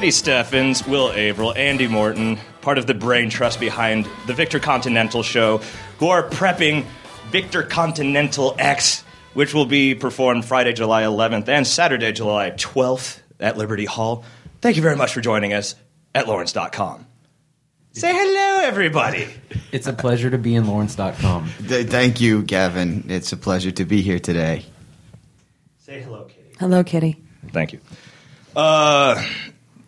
Kitty Steffens, Will Averill, Andy Morton, part of the brain trust behind the Victor Continental show, who are prepping Victor Continental X, which will be performed Friday, July 11th and Saturday, July 12th at Liberty Hall. Thank you very much for joining us at Lawrence.com. Say hello, everybody. It's a pleasure to be in Lawrence.com. Th- thank you, Gavin. It's a pleasure to be here today. Say hello, Kitty. Hello, Kitty. Thank you. Uh,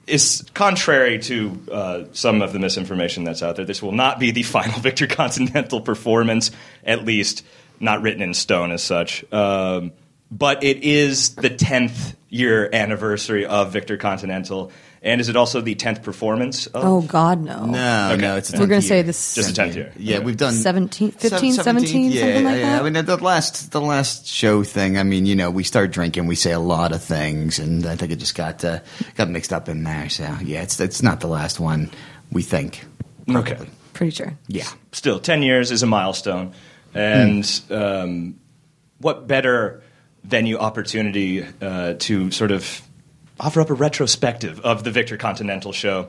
it's contrary to uh, some of the misinformation that's out there. This will not be the final Victor Continental performance, at least not written in stone as such. Um, but it is the 10th year anniversary of Victor Continental. And is it also the 10th performance? Of, Oh God, no. No, Okay. no, it's a We're gonna say year. this- Just a 10th year. Yeah, we've done 17 15, Sev- 17, yeah, something like yeah. that? I mean, the last the last show thing. I mean, you know, we start drinking, we say a lot of things, and I think it just got uh, got mixed up in there. So yeah, it's it's not the last one. We think. Okay. Pretty sure. Yeah. still 10 years is a milestone and um, what better venue opportunity uh, to sort of offer up a retrospective of the victor continental show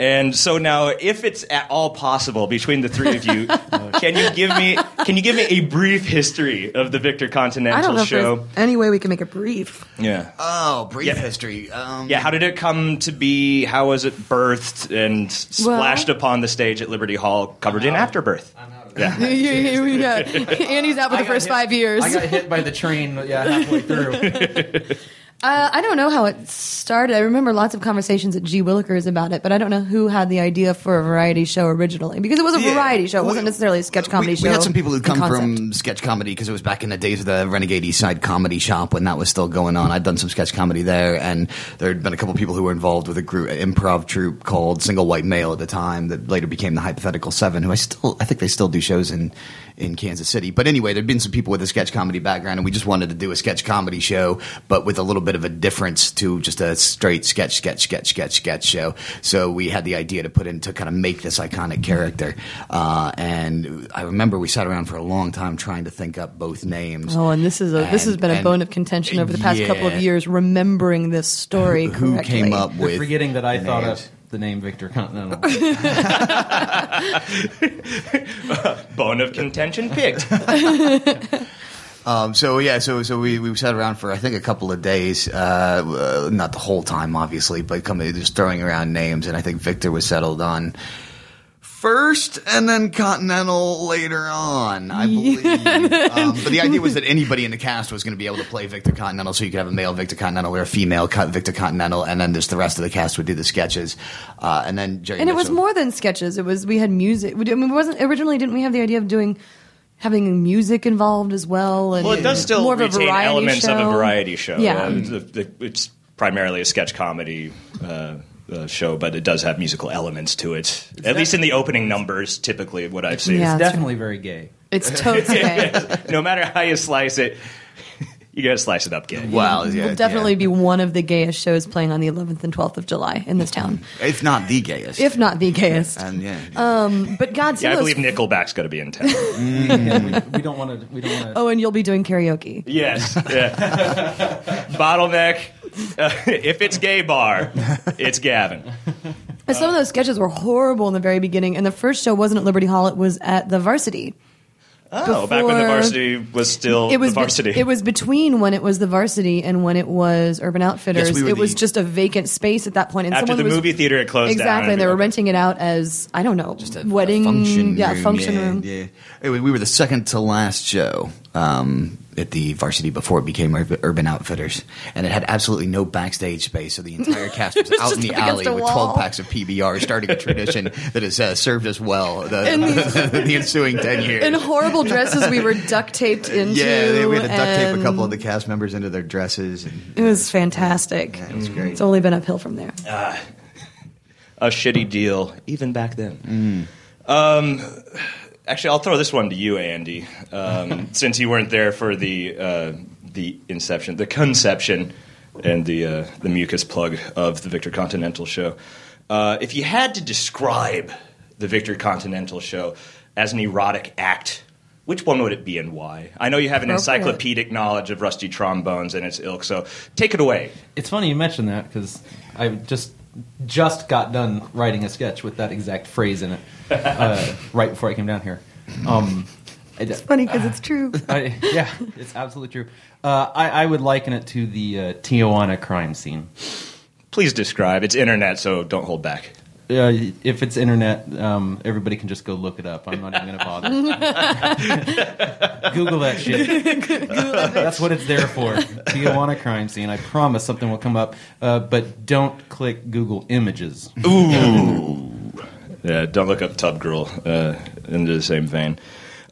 and so now if it's at all possible between the three of you can you give me can you give me a brief history of the victor Continental I don't continental know if show there's any way we can make it brief. yeah Oh, brief Yeah. history. Um, yeah, how did it come to be? How was it birthed and splashed upon the stage at Liberty Hall, covered in Afterbirth? Yeah. yeah, Andy's out for the first five years. I got hit by the train yeah, halfway through. Uh, I don't know how it started. I remember lots of conversations at G. Willikers about it, but I don't know who had the idea for a variety show originally because it was a Yeah. variety show. It wasn't necessarily a sketch comedy we, show. We had some people who'd come from sketch comedy because it was back in the days of the Renegade East Side Comedy Shop when that was still going on. I'd done some sketch comedy there, and there had been a couple people who were involved with a group, an improv troupe called Single White Male at the time that later became the Hypothetical Seven, who I still, I think they still do shows in in Kansas City. But anyway, there'd been some people with a sketch comedy background, and we just wanted to do a sketch comedy show, but with a little bit of a difference to just a straight sketch, sketch, sketch, sketch, sketch show. So we had the idea to put in to kind of make this iconic character. Uh, and I remember we sat around for a long time trying to think up both names. Oh, and this is a this has been a bone of contention over the past couple of years. Remembering this story, Who correctly. came up You're with forgetting that I thought names. of the name Victor Continental. Bone of contention picked. Um, so yeah, so so we, we sat around for I think a couple of days, uh, uh, not the whole time, obviously, but coming just throwing around names, and I think Victor was settled on first, and then Continental later on, I believe. um, but the idea was that anybody in the cast was going to be able to play Victor Continental, so you could have a male Victor Continental or a female Victor Continental, and then just the rest of the cast would do the sketches, uh, and then Jerry And it was more than sketches. It was we had music. We, I mean, it wasn't originally didn't we have the idea of doing having music involved as well? And Well, it does still more of a retain variety elements show. of a variety show. Yeah. Uh, the- the- it's primarily a sketch comedy uh, uh, show, but it does have musical elements to it. At least in the opening numbers, typically, what I've seen. Yeah. That's Definitely very gay. It's totes gay. no matter how you slice it, you gotta slice it up gay. Wow, yeah, will definitely yeah. be one of the gayest shows playing on the 11th and 12th of July in this town, if not the gayest, if not the gayest. and yeah. But God, Yeah, I believe Nickelback's got to be in town. we don't want to. We don't want to. Oh, and you'll be doing karaoke. yes. Yeah. Bottleneck. Uh, if it's gay bar, it's Gavin. But some of those sketches were horrible in the very beginning, and the first show wasn't at Liberty Hall; it was at the Varsity. Oh, back when the varsity was still It was the varsity. Be- it was between when it was the Varsity and when it was Urban Outfitters. Yes, we were it was just a vacant space at that point. point, and After someone the was, movie theater had closed down. exactly, and they were Okay. renting it out as I don't know, Just a, wedding, a function yeah, room. function yeah, room. Yeah. Anyway, we were the second to last show um, at the varsity before it became Urban Outfitters, and it had absolutely no backstage space, so the entire cast was, was out in the alley a with twelve packs of PBR, starting a tradition that has uh, served us well the, And the ensuing ten years. In horrible dresses, we were duct taped into. yeah, they, we had to duct tape a couple of the cast members into their dresses. And, It was fantastic. yeah, it was great. It's only been uphill from there. a shitty deal even back then. Um, actually, I'll throw this one to you, Andy, um, since you weren't there for the uh, the inception, the conception, and the uh, the mucus plug of the Victor Continental show. Uh, if you had to describe the Victor Continental show as an erotic act. Which one would it be and why? I know you have an encyclopedic knowledge of rusty trombones and its ilk, so take it away. It's funny you mentioned that because I just just got done writing a sketch with that exact phrase in it uh, right before I came down here. Um, it- It's funny because it's true. I, yeah, it's absolutely true. Uh, I, I would liken it to the uh, Tijuana crime scene. Please describe. It's internet, so don't hold back. Uh, if it's internet, um, everybody can just go look it up. I'm not even going to bother. Google that shit. That's what it's there for. Tijuana crime scene. I promise something will come up. Uh, but don't click Google Images. Yeah, don't look up Tub Girl uh, into the same vein.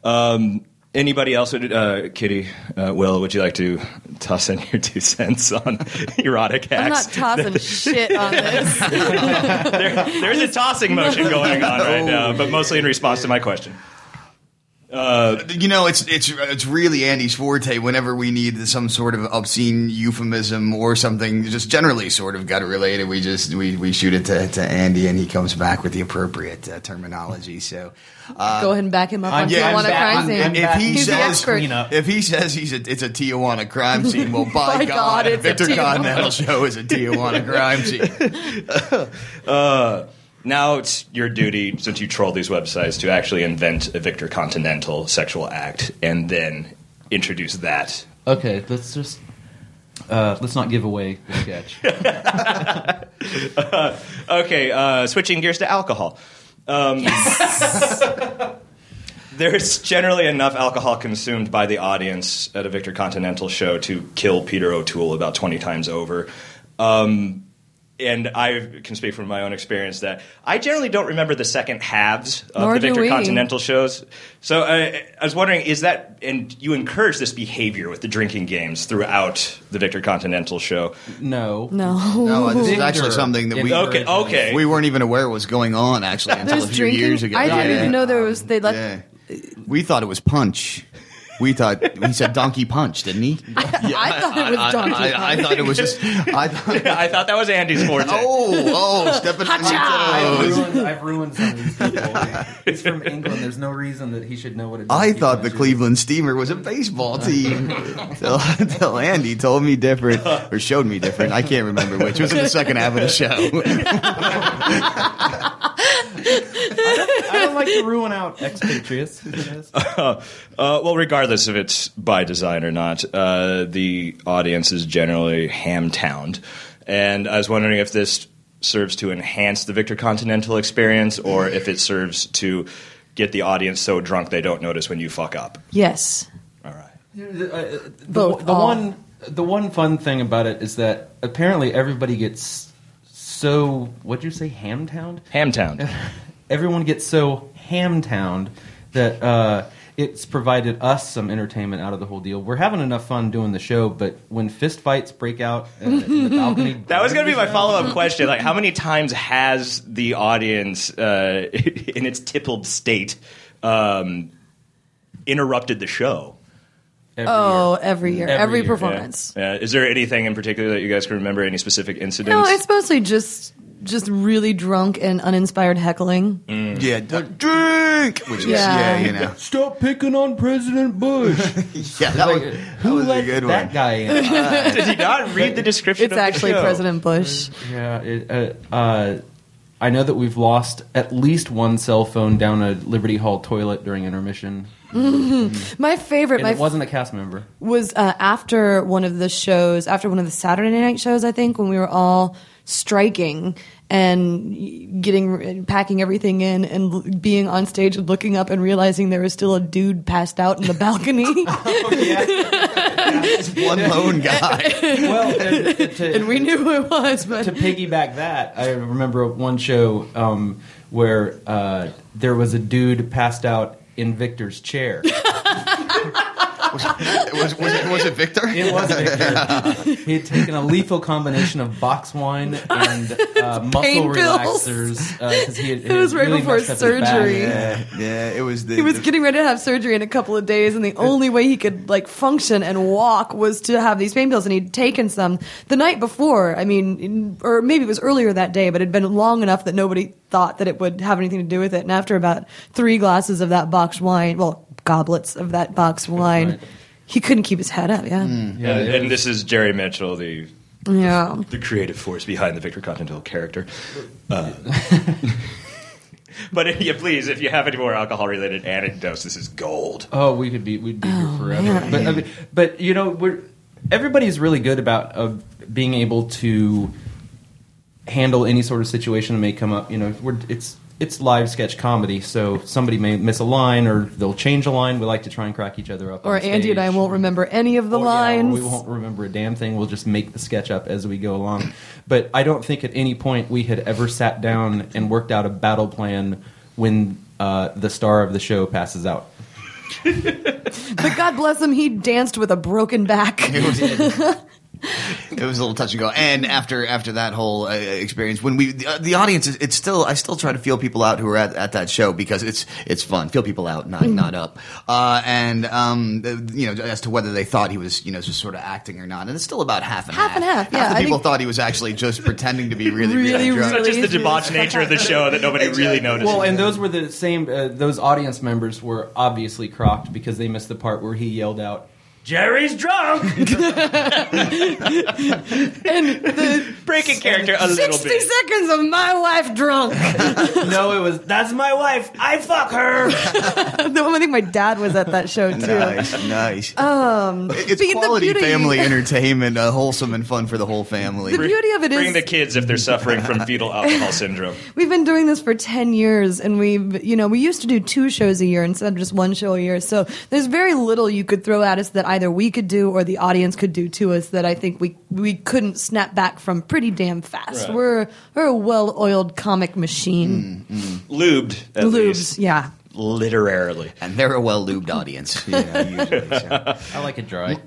Um, anybody else? Uh, Kitty, uh, Will, would you like to toss in your two cents on erotic I'm not acts? tossing shit on this. there, there's a tossing motion going on right now, but mostly in response to my question. You know, it's it's it's really Andy's forte. Whenever we need some sort of obscene euphemism or something, just generally sort of gut related, we just we, we shoot it to, to Andy, and he comes back with the appropriate uh, terminology. So, uh, Go ahead and back him up on yeah, Tijuana back- crime scene. If he He's says- expert. Clean up. if he says he's a, it's a Tijuana crime scene, well, by, By God, God, Victor. Continental show is a Tijuana crime scene. Now it's your duty, since you troll these websites, to actually invent a Victor Continental sexual act and then introduce that. Okay, let's just. Uh, let's not give away the sketch. Okay, uh, switching gears to alcohol. Um, there's generally enough alcohol consumed by the audience at a Victor Continental show to kill Peter O'Toole about 20 times over. Um, and I can speak from my own experience that I generally don't remember the second halves of Nor the Victor we. Continental shows. So uh, I was wondering, is that, and you encourage this behavior with the drinking games throughout the Victor Continental show? No. No. No, this is actually something that we Okay, okay. we weren't even aware was going on actually until a few drinking. years ago. I didn't Yeah. even know there was. They let. Yeah. We thought it was punch. We thought he said donkey punch, didn't he? I thought it was I, donkey. I, I thought it was just. I thought. I thought that was Andy's forte. Oh, oh, stepping on your I've toes. ruined, I've ruined some of these people. He's from England. There's no reason that he should know what it is. I thought the Cleveland Steamer was a baseball team until, until Andy told me different or showed me different. I can't remember which. It was in the second half of the show. I don't like to ruin out expatriates. Uh, well, regardless if it's by design or not, uh, the audience is generally ham-towned. And I was wondering if this serves to enhance the Victor Continental experience or if it serves to get the audience so drunk they don't notice when you fuck up. Yes. All right. the, Both, the all. one the one fun thing about it is that apparently everybody gets so what'd you say hamtowned Hamtown. everyone gets so hamtowned that uh, it's provided us some entertainment out of the whole deal we're having enough fun doing the show but when fist fights break out uh, in the balcony That was going to be my follow-up question. Like, how many times has the audience, uh, in its tippled state, um, interrupted the show? every Oh, year. every year, Every every, year, performance. Yeah. Is there anything in particular that you guys can remember? Any specific incidents? No, it's mostly just just really drunk and uninspired heckling. yeah, d- drink. Which is yeah, Yeah. you know. stop picking on president bush Yeah, that was, Like, that who was a let good that one. guy in Did he not read the description? It's of the actually show? President Bush. Yeah, it, uh, uh, I know that we've lost at least one cell phone down a Liberty Hall toilet during intermission, My favorite, and my it wasn't a cast member. was uh, after one of the shows, after one of the Saturday night shows, I think, when we were all striking and getting packing everything in and being on stage and looking up and realizing there was still a dude passed out in the balcony, One lone guy. Well, and, to, and we knew who it was. But to piggyback that, I remember one show um, where uh, there was a dude passed out in Victor's chair. was, was, it, was it Victor? It was Victor. he had taken a lethal combination of box wine and uh, muscle pills. relaxers because he had, It was right before messed up his back. surgery. Yeah, yeah, it was the. he was the- getting ready to have surgery in a couple of days, and the only way he could like function and walk was to have these pain pills. And he'd taken some the night before. I mean, in- or maybe it was earlier that day, but it'd been long enough that nobody thought that it would have anything to do with it. And after about three glasses of that boxed wine, well, goblets of that boxed wine, Right. He couldn't keep his head up. Yeah, Yeah, and, and this is Jerry Mitchell, the Yeah. the creative force behind the Victor Continental character. Uh, but if, yeah, please, if you have any more alcohol-related anecdotes, this is gold. Oh, we could be we'd be here forever. man. But I mean, but you know, we're everybody's really good about uh, being able to handle any sort of situation that may come up. You know, we're it's it's live sketch comedy, so somebody may miss a line or they'll change a line. We like to try and crack each other up. Or on Andy and I won't remember any of the Or, yeah, lines. we won't remember a damn thing. We'll just make the sketch up as we go along. But I don't think at any point we had ever sat down and worked out a battle plan when uh, the star of the show passes out. But God bless him, he danced with a broken back. It was, a little touch and go. And after after that whole uh, experience, when we the, uh, the audience, is, it's still I still try to feel people out who are at, at that show because it's it's fun. Feel people out, not not up. Uh, and um, the- you know, as to whether they thought he was you know just sort of acting or not, and it's still about half and half. Half and half, yeah, the I people think- thott he was actually just pretending to be really really, Really, drunk. So just the Really? debauched nature of the show that nobody really noticed. Well, and those were the same. Uh, those audience members were obviously crocked because they missed the part where he yelled out, "Jerry's drunk." and the breaking character a little 60 bit. seconds of my wife drunk. no, it was that's my wife. I fuck her. I think my dad was at that show too. Nice, nice. Um, it's but the quality beauty- family entertainment, uh, wholesome and fun for the whole family. The beauty of it is Bring the kids if they're suffering from fetal alcohol syndrome. we've been doing this for 10 years and we've you know we used to do two shows a year instead of just one show a year so there's very little you could throw at us that either we could do or the audience could do to us that i think we we couldn't snap back from pretty damn fast Right. we're we're a well-oiled comic machine mm, mm. Lubed, at lubes least. yeah Literarily. and they're a well lubed audience. You know, usually, so. I like it dry.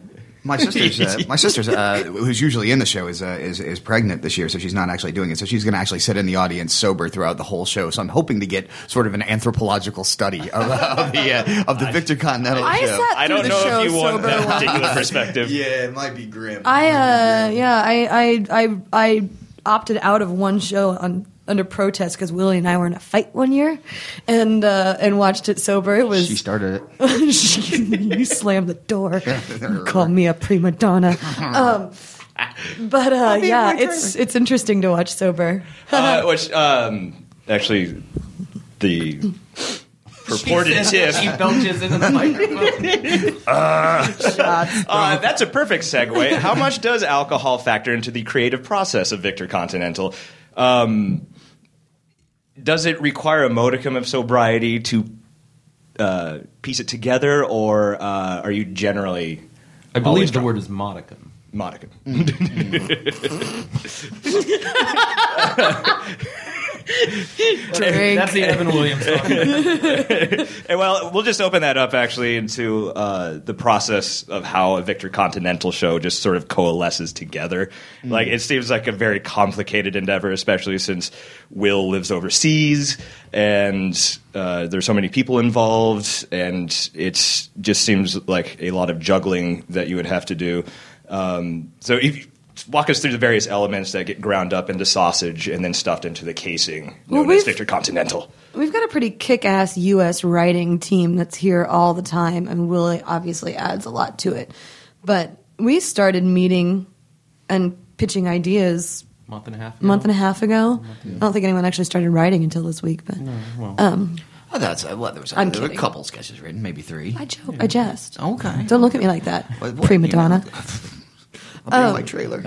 My sister's uh, my sister's uh, who's usually in the show is, uh, is is pregnant this year, so she's not actually doing it. So she's going to actually sit in the audience sober throughout the whole show. So I'm hoping to get sort of an anthropological study of, of the uh, of the Victor Continental I show. sat I through don't the know show if you want sober that particular perspective. yeah, it might be grim. I uh yeah, I I I I opted out of one show on under protest because Willie and I were in a fight one year, and uh, and watched it sober. It was she started it. you slammed the door. You called me a prima donna. Um, but uh, yeah, it's it's interesting to watch sober. Uh, which, um, actually, the purported tip. She belches into the microphone. Uh, that's a perfect segue. How much does alcohol factor into the creative process of Victor Continental? Um, does it require a modicum of sobriety to uh, piece it together, or uh, are you generally I believe the word is modicum. modicum? Drink. That's the Evan Williams song. And well, we'll just open that up actually into uh, the process of how a Victor Continental show just sort of coalesces together. Like it seems like a very complicated endeavor, especially since Will lives overseas and uh, there's so many people involved, and it just seems like a lot of juggling that you would have to do. Um, so if walk us through the various elements that get ground up into sausage and then stuffed into the casing Well, as we've- Victor Continental. We've got a pretty kick-ass U.S. writing team that's here all the time, and Willie obviously adds a lot to it. But we started meeting and pitching ideas Month and a half. a month and a half ago. I don't think anyone actually started writing until this week, but um, Oh, that's uh, well, there was, I'm there were a couple sketches written, maybe three. I joke, I jest. Okay. Don't look at me like that, What- what- prima you know, donna. I'll bring my trailer.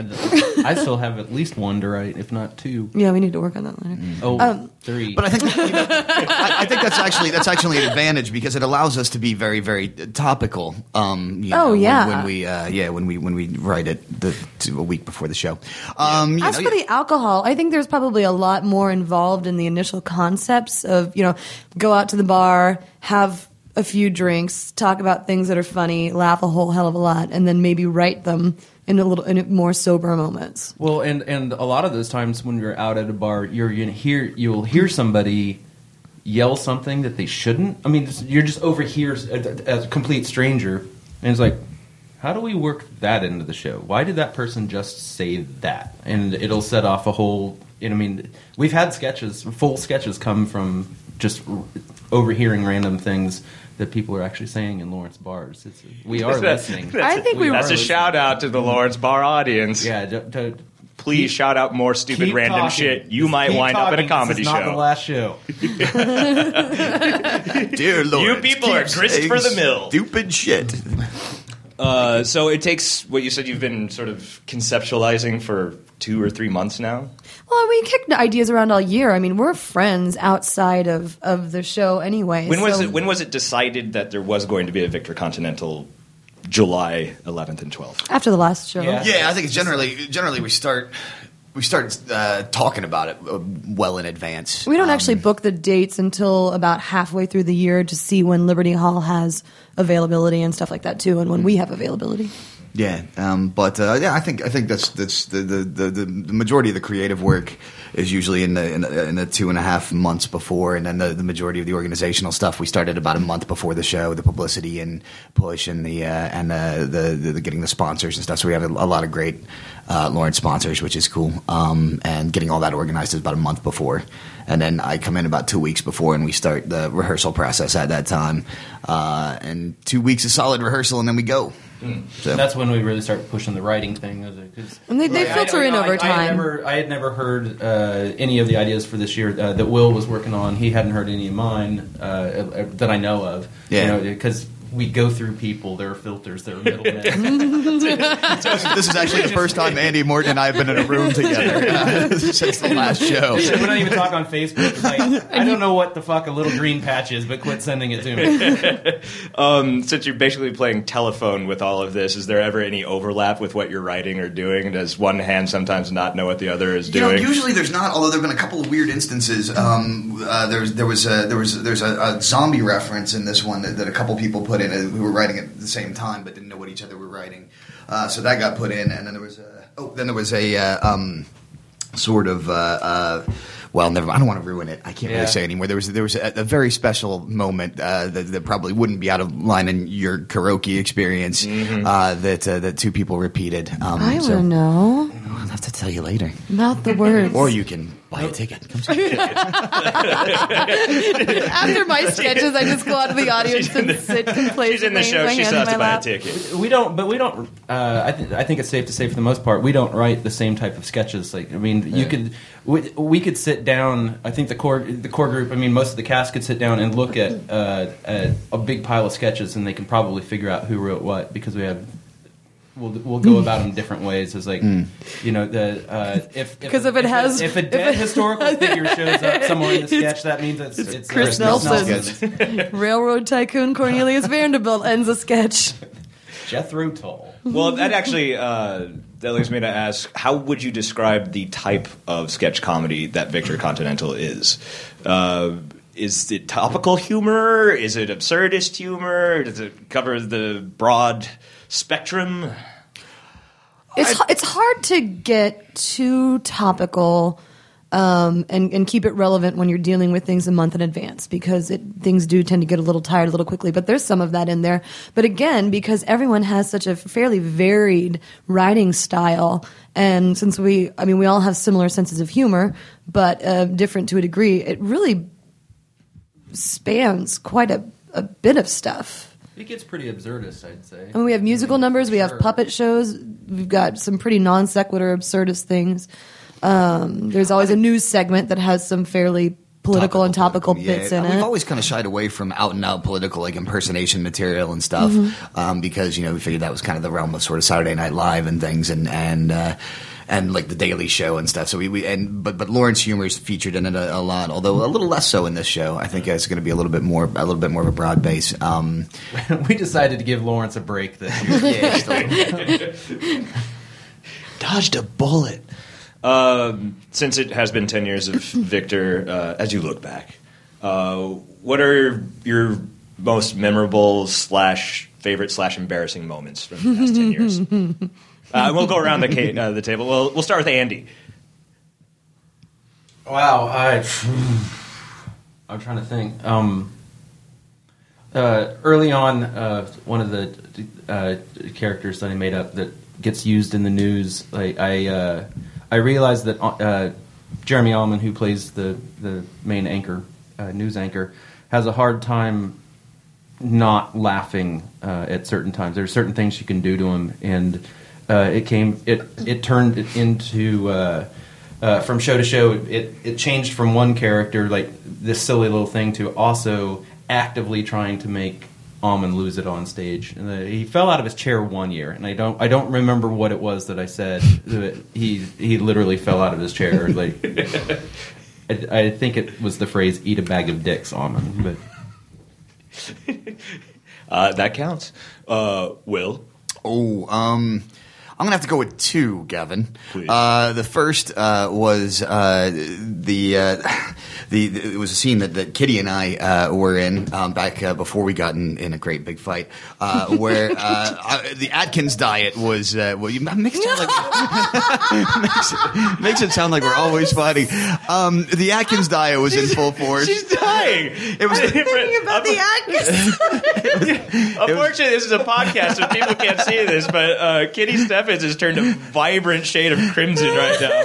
I still have at least one to write, if not two. Yeah, we need to work on that later. Oh, three. But I think you know, I, I think that's actually that's actually an advantage because it allows us to be very very topical. Um, you Oh, know, when- yeah. when, we uh, yeah when we when we write it the, to a week before the show. Um, you As know, for the alcohol, I think there's probably a lot more involved in the initial concepts of, you know, go out to the bar, have a few drinks, talk about things that are funny, laugh a whole hell of a lot, and then maybe write them in a little in more sober moments. Well, and and a lot of those times when you're out at a bar, you're gonna hear you'll hear somebody yell something that they shouldn't. I mean, you're just over here as, a complete stranger, and it's like, how do we work that into the show? Why did that person just say that? And it'll set off a whole. And I mean, we've had sketches, full sketches, come from just overhearing random things that people are actually saying in Lawrence bars. It's, we are listening. I think we That's a are shout out to the Lawrence Bar audience. Yeah, to, to Please shout out more stupid random talking. shit. You Just might keep wind up at a comedy this is not show. the last show. Dear Lord, You people are grist for the mill. Stupid shit. Uh, so it takes what you said you've been sort of conceptualizing for two or three months now. Well, we kicked ideas around all year. I mean, we're friends outside of, of the show anyway. When was it? When was it decided that there was going to be a Victor Continental, July 11th and 12th? After the last show. Yeah. Yeah, I think it's generally generally we start we start uh, talking about it uh, well in advance. We don't Um, actually book the dates until about halfway through the year to see when Liberty Hall has availability and stuff like that too, and when we have availability. Yeah, um, but uh, yeah, I think I think that's that's the the, the the majority of the creative work is usually in the in the, in the two and a half months before, and then the, the majority of the organizational stuff we started about a month before the show, the publicity and push and the uh, and the, the getting the sponsors and stuff. So we have a, a lot of great uh, Lawrence sponsors, which is cool. Um, and getting all that organized is about a month before, and then I come in about two weeks before, and we start the rehearsal process at that time. Uh, and two weeks of solid rehearsal, and then we go. So. That's when we really start pushing the writing thing. is it? 'Cause- And they, they I- filter I- in I- over I, had time. never, I had never heard uh, any of the ideas for this year uh, that Will was working on. He hadn't heard any of mine uh, that I know of. Yeah. because we go through people. There are filters. There are middlemen. this is actually the first time Andy Morton and I have been in a room together uh, since the last show. we don't even talk on Facebook. Like, I don't know what the fuck a little green patch is, but quit sending it to me. Um, since you're basically playing telephone with all of this, is there ever any overlap with what you're writing or doing? Does one hand sometimes not know what the other is You know, doing? usually there's not. Although there've been a couple of weird instances. Um, uh, there's there was a, there was there's a, a zombie reference in this one that, that a couple people put in uh, who were writing at the same time but didn't know what each other were writing. Uh, so that got put in, and then there was a oh then there was a uh, um, sort of. Uh, uh, well, never. Mind. I don't want to ruin it. I can't Yeah. really say anymore. There was there was a, a very special moment uh, that, that probably wouldn't be out of line in your karaoke experience. Uh, that uh, that two people repeated. Um, I want so- to know I'll have to tell you later. about the words. Or you can buy a ticket. Come see. After my sketches, I just go out to the audience and sit complacently. She's in the with show. my She hand still in has to my buy a lap. ticket. We don't, but we don't. Uh, I, th- I think it's safe to say, for the most part, we don't write the same type of sketches. Like, I mean, you could, we, we could sit down. I think the core, the core group. I mean, most of the cast could sit down and look at, uh, at a big pile of sketches, and they can probably figure out who wrote what because we have. We'll, we'll go about them different ways. It's like, you know, the uh, if 'Cause if it has- if a if it- historical figure shows up somewhere in the sketch, that means it's it's, uh, Chris Nelson. Railroad tycoon Cornelius Vanderbilt ends a sketch. Jethro Tull. Well, that actually uh, that leads me to ask: How would you describe the type of sketch comedy that Victor Continental is? Uh, is it topical humor? Is it absurdist humor? Does it cover the broad spectrum? It's it's hard to get too topical um, and and keep it relevant when you're dealing with things a month in advance because it, things do tend to get a little tired a little quickly. But there's some of that in there. But again, because everyone has such a fairly varied writing style, and since we, I mean, we all have similar senses of humor, but uh, different to a degree, it really spans quite a, a bit of stuff. It gets pretty absurdist, I'd say. I mean, we have musical numbers, we have puppet shows, we've got some pretty non sequitur, absurdist things. Um, there's always a news segment that has some fairly political and topical Yeah, bits in it. We've always kind of shied away from out and out political, like impersonation material and stuff, Mm-hmm. um, because you know we figured that was kind of the realm of sort of Saturday Night Live and things, and and. Uh, and like the Daily Show and stuff. So we, we and but but Lawrence humor is featured in it a, a lot, although a little less so in this show. I think it's going to be a little bit more a little bit more of a broad base. Um, we decided to give Lawrence a break this year. Dodged a bullet. Um, since it has been ten years of Victor, uh, as you look back, uh, what are your most memorable slash favorite slash embarrassing moments from the past ten years? Uh, we'll go around the uh, the table. We'll we'll start with Andy. wow, I, I'm trying to think. Um, uh, early on, uh, one of the uh, characters that I made up that gets used in the news, like I, uh, I realized that uh, Jeremy Allman, who plays the the main anchor, news anchor, has a hard time not laughing at certain times. There are certain things you can do to him, and it came it it turned it into uh, uh, from show to show. It it changed from one character like this silly little thing to also actively trying to make Allman lose it on stage. And uh, he fell out of his chair one year, and I don't I don't remember what it was that I said. but he he literally fell out of his chair like. I, I think it was the phrase "eat a bag of dicks" Allman, but Uh, that counts. Uh, Will. Oh, um, I'm gonna have to go with two, Gavin. Uh, the first uh, was uh, the, uh, the the- it was a scene that, that Kitty and I uh, were in um, back uh, before we got in, in a great big fight, uh, where uh, I, the Atkins diet was uh, well, you makes it sound like makes, it, makes it sound like we're always fighting. Um, the Atkins diet was in full force. She's dying. It was Thinking about the Atkins. Unfortunately, this is a podcast, so people can't see this. But uh, Kitty Steffens has turned a vibrant shade of crimson right now.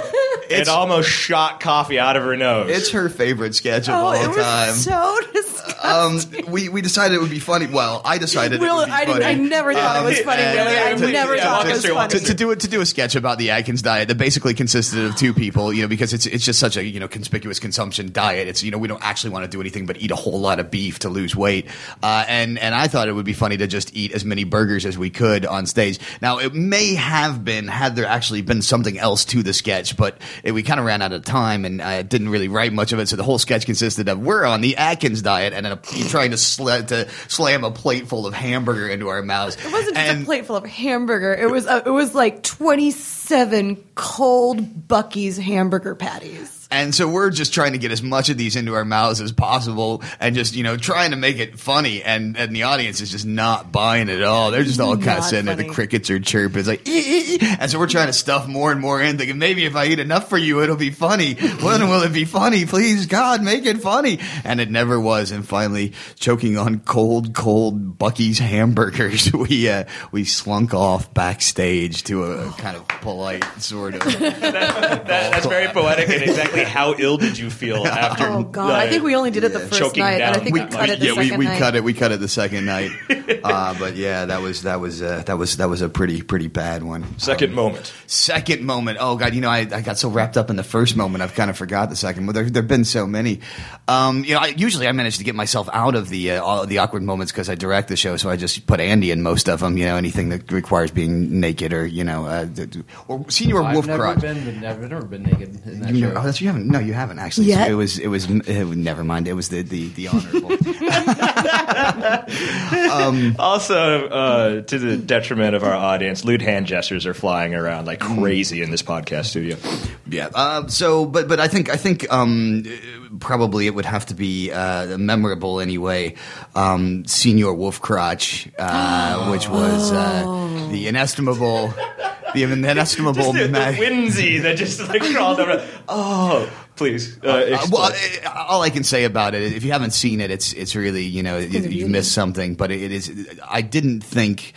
It almost shot coffee out of her nose. It's her favorite sketch of Oh, all it was time. so disgusting. um, we we decided it would be funny. Well, I decided Will, it would be I, didn't, I never thought it was Um, funny, and- Willie. I and- never yeah, thought walk it was funny. to, to do it to do a sketch about the Atkins diet that basically consisted of two people, you know, because it's it's just such a you know conspicuous consumption diet. It's you know we don't actually want to do anything but eat a whole lot of beef to lose weight, uh, and and I thought it would be funny to just eat as many burgers as we could on stage. Now it may have been had there actually been something else to the sketch, but it, we kind of ran out of time and I didn't really write much of it. So the whole sketch consisted of we're on the Atkins diet and then a, trying to, sl- to slam a plate full of hamburger into our mouths. It wasn't just And- a plate full of hamburger. It was uh, it was like twenty seven cold Bucky's hamburger patties. And so we're just trying to get as much of these into our mouths as possible and just, you know, trying to make it funny. And, and the audience is just not buying it at all. They're just all kind of Not sitting there. The crickets are chirping. It's like, "Ee, ee, ee." and so we're trying to stuff more and more in, thinking maybe if I eat enough for you, it'll be funny. When will it be funny? Please, God, make it funny. And it never was. And finally, choking on cold, cold Bucky's hamburgers, we, uh, we slunk off backstage to a kind of polite sort of. That- that's very poetic. And exactly how ill did you feel after? Oh God! I think we only did it the Yeah. first Choking night, and I think we that cut it the yeah, we, second we night. cut it. We cut it the second night. uh, but yeah, that was that was uh, that was that was a pretty pretty bad one. Second moment. Second moment. Oh god, you know I, I got so wrapped up in the first moment, I've kind of forgot the second. But there there've been so many. Um, you know, I, usually I manage to get myself out of the uh, all the awkward moments because I direct the show, so I just put Andy in most of them. You know, anything that requires being naked or you know, uh, d- d- or senior I've wolf never crotch. been, I've never been naked in that You show. oh, that's, you haven't. No, you haven't actually. Yet? It was. It was. It, never mind. It was the the, the honorable. Also, uh, to the detriment of our audience, lewd hand gestures are flying around like crazy in this podcast studio. Yeah. Uh, so, but but I think I think um, uh, probably it would have to be uh, memorable anyway. Um, Senior Wolfcrotch, uh, which was uh, the inestimable, the inestimable. Just the, the ma- whimsy that just like crawled over. Oh, please. Uh, Uh, well, uh, all I can say about it, if you haven't seen it, it's it's really you know you, you've missed something. But it is. I didn't think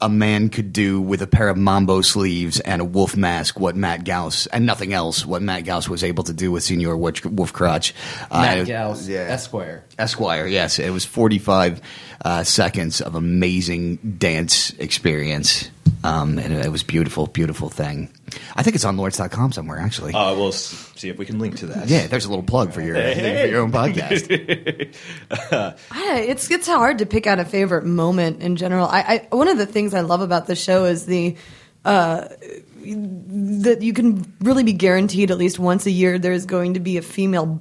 a man could do with a pair of mambo sleeves and a wolf mask what Matt Gauss and nothing else what Matt Gauss was able to do with Senior Wolf, wolf Crotch. Matt Uh, Gauss, yeah. Esquire. Esquire, yes, it was 45 uh, seconds of amazing dance experience. Um, and it was beautiful, beautiful thing. I think it's on lords.com somewhere, actually. uh, we'll s- see if we can link to that. Yeah, there's a little plug for your, for your own podcast. I, it's it's hard to pick out a favorite moment in general. I, I one of the things I love about the show is the uh, that you can really be guaranteed at least once a year there's going to be a female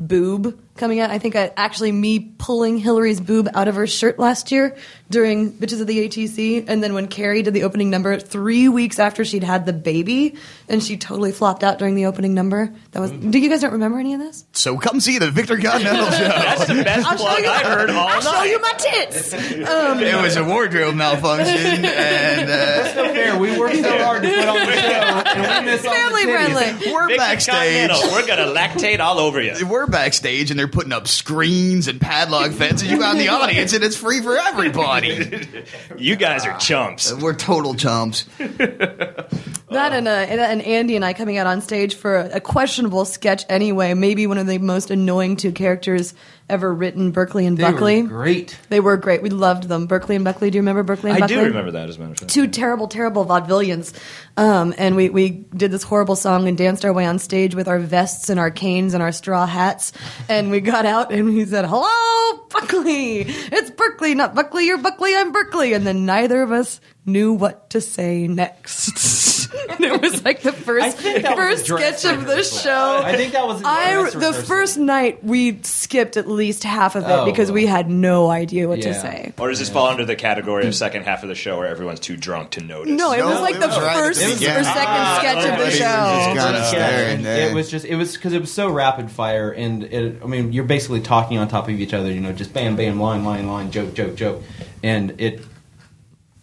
boob coming out. I think I, actually me pulling Hillary's boob out of her shirt last year during Bitches of the ATC, and then when Carrie did the opening number three weeks after she'd had the baby, and she totally flopped out during the opening number. That was. Do you guys don't remember any of this? So come see the Victor Continental show. That's the best I'll show plug you. I've heard all I'll show you my tits. Um, It was a wardrobe malfunction, and uh, Fair. We worked so hard to put on the show, and we miss all the family titties. friendly. we're Victor backstage. Continental, We're gonna lactate all over you. We're backstage, and they're putting up screens and padlock fences. You got in the audience, and it's free for everybody. You guys are chumps. We're total chumps. That and, uh, and and Andy and I coming out on stage for a questionable sketch anyway. Maybe one of the most annoying two characters ever written, Berkeley and They Buckley. were great. They were great. We loved them. Berkeley and Buckley. Do you remember Berkeley and I Buckley? I do remember that as a matter of fact. two terrible, terrible vaudevillians. Um, and we, we did this horrible song and danced our way on stage with our vests and our canes and our straw hats. And we got out and we said, Hello, Buckley! It's Berkeley, not Buckley, you're Buckley, I'm Berkeley. And then neither of us knew what to say next. and it was like the first, think that was first a dress sketch of the rehearsal. show. I think that was a I, dress the first night we skipped at least half of it Oh. because we had no idea what to say. Or does this fall under the category of second half of the show where everyone's too drunk to notice? No, it No, was like it the was first the or second Ah, sketch of the show. just got us Yeah, there and and there. it was just it was because it was so rapid fire and it, I mean you're basically talking on top of each other you know just bam bam line line line joke joke joke and it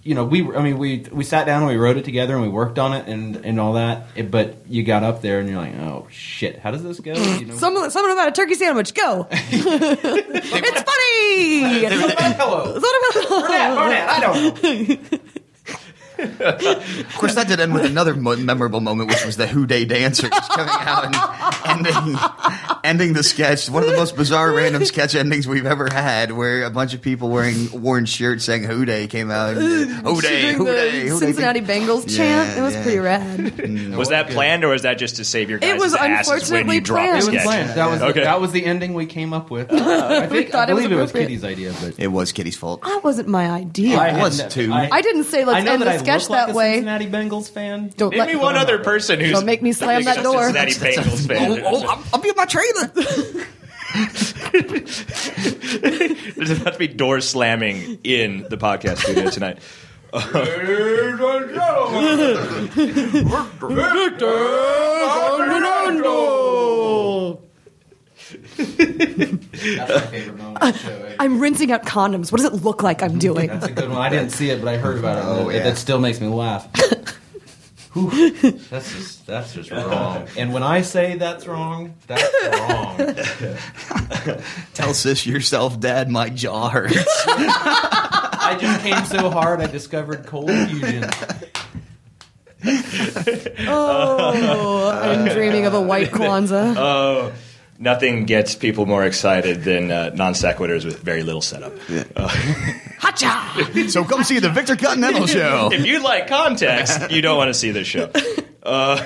you know we I mean we we sat down and we wrote it together and we worked on it and and all that it, but you got up there and you're like oh shit how does this go you know Someone, someone about a turkey sandwich. Go. it's funny. hello Barnett, I don't know Of course, that did end with another mo- memorable moment, which was the Who Dey dancers coming out and ending, ending the sketch. One of the most bizarre random sketch endings we've ever had, where a bunch of people wearing worn shirts saying Who Dey came out. And, uh, Who Dey, Doing Who Dey, Who Dey. Cincinnati Bengals Yeah, chant. It was yeah. pretty rad. Mm, was that planned, or was that just to save your guys' was unfortunately planned. it was sketch? planned that was Okay. that was the ending we came up with uh, I think I thought it was it was. Kitty's idea but It was Kitty's fault. That wasn't my idea. I- I, It was had- too. I, didn't say let's I know end that the I sketch look like that a way. Cincinnati Bengals fan. Don't Name let me one other person who's Don't make me slam that door. Cincinnati Bengals fan. Oh, oh, I'll, I'll be in my trailer. There's about to be door slamming in the podcast studio tonight. That's my favorite moment of the show. eh? I'm rinsing out condoms. What does it look like I'm doing? That's a good one. I didn't see it, but I heard about it. Oh, and it, yeah. That still makes me laugh. Whew. that's just that's just wrong. And when I say that's wrong, that's wrong. Tell sis yourself, Dad, my jaw hurts. I just came so hard, I discovered cold fusion. Oh, I'm dreaming of a white Kwanzaa. Oh, nothing gets people more excited than uh, non sequiturs with very little setup. Hacha! so come see the Victor Continental Show. If you like context, you don't want to see this show. Uh,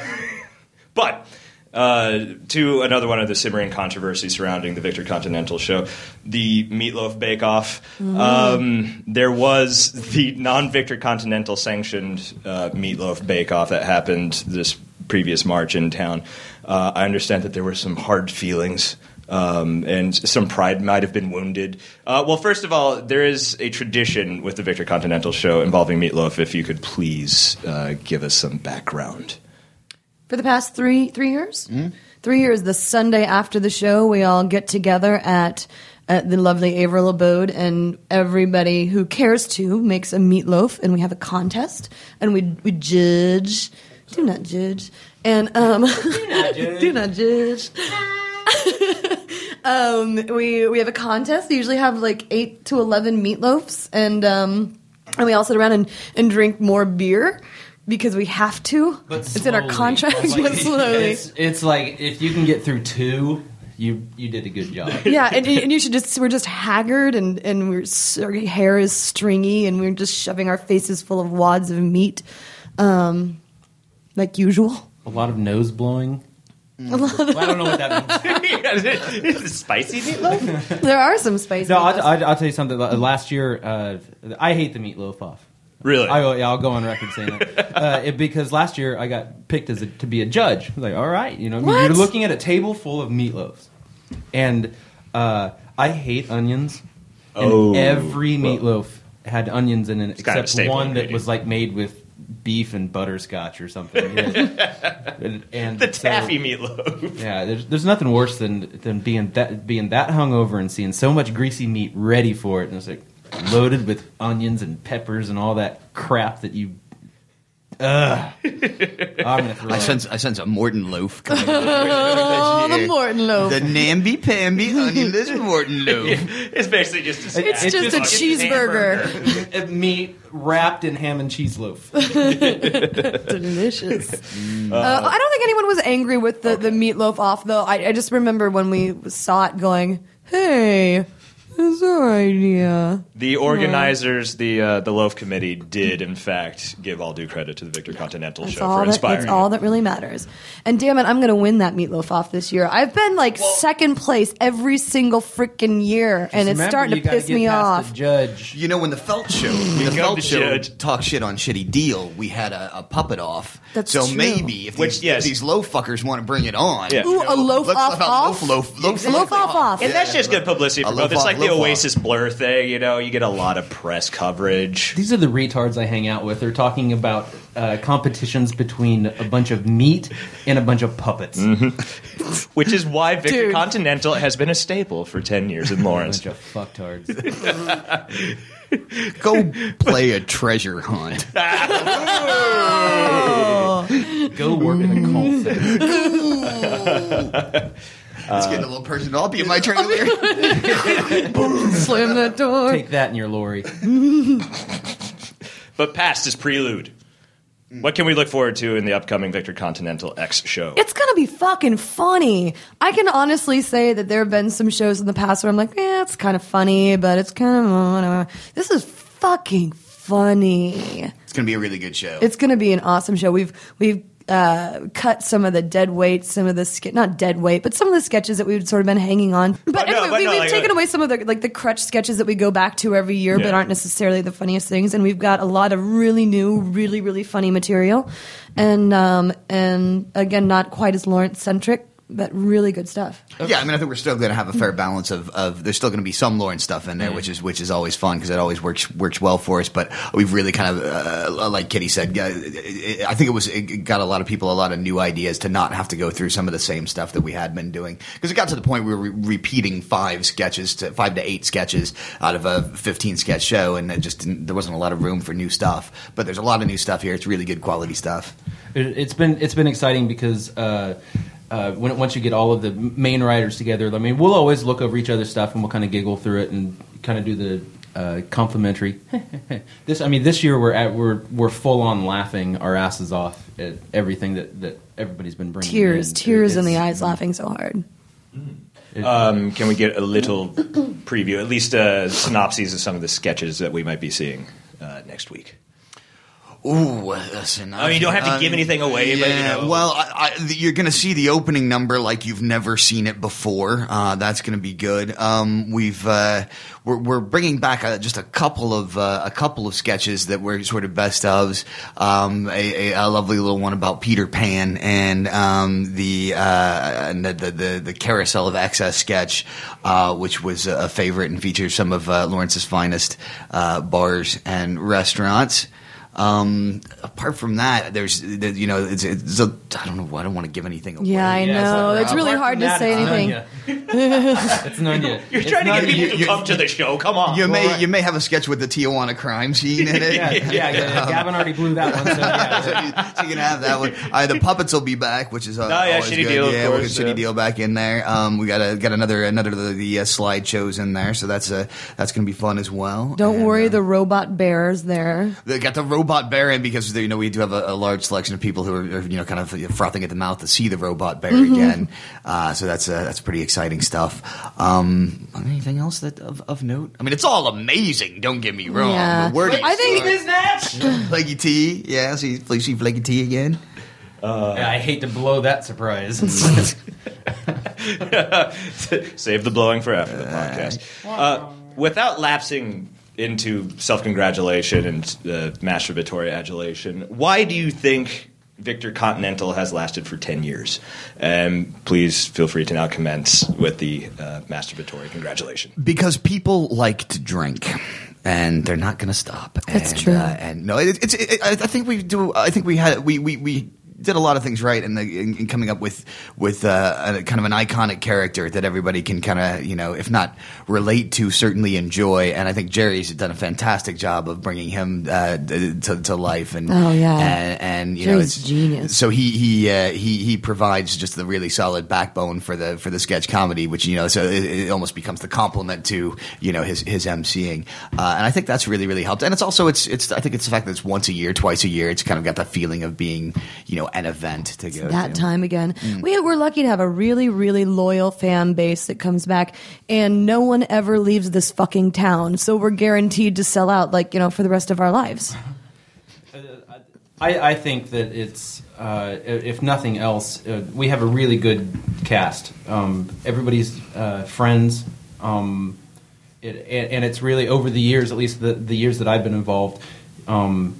but uh, to another one of the simmering controversies surrounding the Victor Continental show, the Meatloaf Bake Off. Um, there was the non Victor Continental sanctioned uh, Meatloaf Bake Off that happened this previous March in town. Uh, I understand that there were some hard feelings. Um, and some pride might have been wounded. Uh, well, first of all, there is a tradition with the Victor Continental show involving Meatloaf. If you could please uh, give us some background. For the past three three years, three years. The Sunday after the show, we all get together at at the lovely Averill abode, and everybody who cares to makes a meatloaf, and we have a contest, and we we judge. Do not judge, and um, do not judge. um, we we have a contest. We usually have like eight to eleven meatloafs, and um, and we all sit around and, and drink more beer because we have to. But it's in our contract, Like, but slowly. It's, it's like if you can get through two, you you did a good job. yeah, and, and you should just we're just haggard and and we're our hair is stringy and we're just shoving our faces full of wads of meat, um, like usual. A lot of nose blowing. Well, I don't know what that means. Spicy meatloaf? There are some spicy. No, meatloafs. I'll, I'll, I'll tell you something. Last year, uh, I hate the meatloaf off. Really? I, yeah, I'll go on record saying that uh, it, because last year I got picked as a, to be a judge. I was like, all right, you know, What? you're looking at a table full of meatloafs, and uh, I hate onions. And Oh. every meatloaf had onions in it, kind of a except one that was like made with beef and butterscotch or something. and, and the so- taffy meatloaf. yeah, there's, there's nothing worse than than being that being that hungover and seeing so much greasy meat ready for it, and it's like loaded with onions and peppers and all that crap that you. Ugh. I'm gonna throw I up. sense I sense a Morton loaf coming. Oh, the Morton loaf. The namby pamby onionless Morton loaf. It's basically just a It's It's just a just- cheeseburger. Meat wrapped in ham and cheese loaf. Delicious. Uh, I don't think anyone was angry with the, the meatloaf off, though. I, I just remember when we saw it going, hey, that's our idea. The organizers, the uh, the loaf committee, did in fact give all due credit to the Victor Continental That's show all, for that, inspiring. that's all that really matters. And damn it, I'm going to win that meatloaf off this year. I've been like second place every single freaking year, and it's Remember, starting to piss get me past off. The judge. You know, when the Felt show, when the come Felt to show judge. talk shit on shitty deal, we had a, a puppet off. That's so true. maybe if Which, these, yes. if these low fuckers want to bring it on, Yeah. Ooh, a loaf off let out off? loaf, loaf, loaf, Loaf off off. And that's just good publicity for loaf both. It's like the loaf. Oasis Blur thing, you know. You get a lot of press coverage. These are the retards I hang out with. They're talking about uh, competitions between a bunch of meat and a bunch of puppets. Which is why Victor Dude. Continental has been a staple for 10 years in A Lawrence. bunch of fucktards. Go play a treasure hunt. Go work in a call center. It's getting uh, a little personal. I'll be in my trailer. Boom. Slam that door. Take that in your lorry. But past is prelude. What can we look forward to in the upcoming Victor Continental X show? It's gonna be fucking funny. I can honestly say that there have been some shows in the past where I'm like, yeah, it's kind of funny, but it's kind of whatever. This is fucking funny. it's gonna be a really good show. It's gonna be an awesome show. We've we've uh, cut some of the dead weight, some of the ske- not dead weight, but some of the sketches that we've sort of been hanging on. But no, anyway, but we, no, we've like, taken uh, away some of the like the crutch sketches that we go back to every year, but aren't necessarily the funniest things. And we've got a lot of really new, really really funny material, and um, and again, not quite as Lawrence centric, but really good stuff. Yeah, I mean, I think we're still going to have a fair balance of, of there's still going to be some Lawrence stuff in there, which is which is always fun because it always works works well for us. But we've really kind of, uh, like Kitty said, uh, it- I think it was it got a lot of people a lot of new ideas to not have to go through some of the same stuff that we had been doing because it got to the point we were re- repeating five sketches to five to eight sketches out of a 15 sketch show, and it just didn't, there wasn't a lot of room for new stuff. But there's a lot of new stuff here. It's really good quality stuff. It, it's been it's been exciting because uh, uh, when once you get all of the main writers together, I mean, we'll always look over each other's stuff and we'll kind of giggle through it and kind of do the uh, complimentary. this, I mean, this year we're at we're we're full on laughing our asses off at everything that that everybody's been bringing. Tears, in. tears in the It's- eyes, laughing so hard. it- Um, can we get a little preview, at least uh, synopses of some of the sketches that we might be seeing uh, next week? Ooh, listen. I mean, you don't have to give anything away, but, you know. Well, I, I, you're going to see the opening number like you've never seen it before. Uh, that's going to be good. Um, we've uh, we're, we're bringing back uh just a couple of uh, a couple of sketches that were sort of best ofs. Um, a, a, a lovely little one about Peter Pan and um, the, uh, and the, the the carousel of excess sketch, uh, which was a favorite and features some of uh, Lawrence's finest uh, bars and restaurants. Um, apart from that, there's, there- you know, it's, it's a, I don't know, I don't want to give anything away. Yeah, I Yeah, know. so it's really hard to that, say anything. It's none yet. You're It's trying to none get people yet. to come to the show. Come on. You may right. you may have a sketch with the Tijuana crime scene in it. Yeah, yeah, yeah, yeah. Gavin already blew that one. So yeah, so, you, so you can have that one. Uh, the puppets will be back, which is uh, Oh, yeah, always Shitty good. Deal, of yeah, we'll get shitty deal back in there. Um, we got a, got another another of the, the uh, slideshows in there, so that's uh, that's going to be fun as well. Don't And, worry, uh, the robot bear's there. They got the robot bear in because you know we do have a, a large selection of people who are, are, you know kind of frothing at the mouth to see the robot bear Mm-hmm. again. Uh, so that's uh, that's pretty exciting stuff. Um, anything else that of, of note? I mean, it's all amazing. Don't get me wrong. Yeah. But where do you I think- start? Flaky T, yeah. See, see Flaky T again. Yeah, I hate to blow that surprise. Save the blowing for after the podcast. Uh, without lapsing into self congratulation and uh, masturbatory adulation, why do you think Victor Continental has lasted for 10 years? And please feel free to now commence with the uh, masturbatory congratulation. Because people like to drink. And they're not going to stop. That's and, true. Uh, and no, it, it's. It, I I think we do. I think we had. We we we did a lot of things right in, the, in, in coming up with with uh, a, kind of an iconic character that everybody can kind of you know, if not relate to, certainly enjoy. And I think Jerry's done a fantastic job of bringing him uh, to, to life. And Oh, yeah. and, and you know, it's genius. So he he uh, he he provides just the really solid backbone for the for the sketch comedy, which you know, so it, it almost becomes the complement to you know his his emceeing, uh, and I think that's really really helped. And it's also it's it's I think it's the fact that it's once a year, twice a year. It's kind of got that feeling of being you know an event to go that to. time again. We, we're lucky to have a really, really loyal fan base that comes back, and no one ever leaves this fucking town. So we're guaranteed to sell out, like you know, for the rest of our lives. I, I think that it's, uh, if nothing else, uh, we have a really good cast. Um, everybody's uh, friends, um, it, and, and it's really over the years, at least the, the years that I've been involved. Um,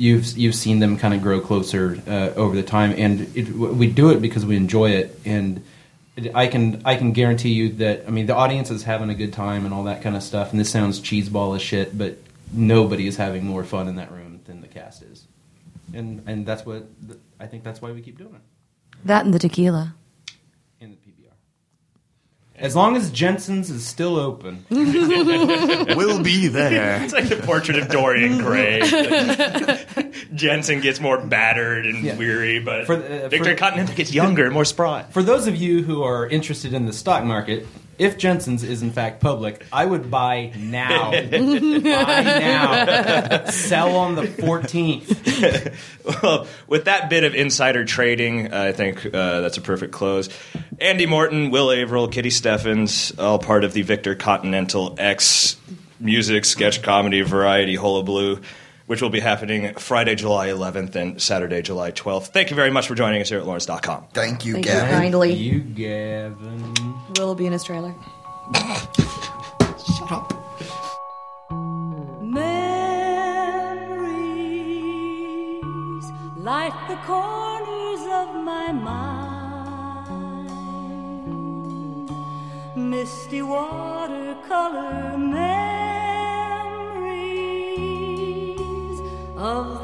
you've you've seen them kind of grow closer uh, over the time, and it, we do it because we enjoy it. And I can I can guarantee you that I mean the audience is having a good time and all that kind of stuff. And this sounds cheeseball as shit, but nobody is having more fun in that room than the cast is and and that's what I think that's why we keep doing it That and the tequila. In the PBR. As long as Jensen's is still open, We'll be there. It's like the portrait of Dorian Gray. Jensen gets more battered and Yeah. weary, but For uh, Victor for- Continental gets younger and more spry. for those of you who are interested in the stock market, if Jensen's is in fact public, I would buy now. buy now. Sell on the 14th. Well, with that bit of insider trading, I think uh, that's a perfect close. Andy Morton, Will Averill, Kitty Steffens, all part of the Victor Continental X music, sketch comedy, variety hullabaloo, which will be happening Friday, July 11th and Saturday, July 12th. Thank you very much for joining us here at Lawrence.com. Thank you, Thank you Gavin. kindly. You, Gavin. Will be in his trailer. Shut up. Memories like the corners of my mind, misty watercolor memories of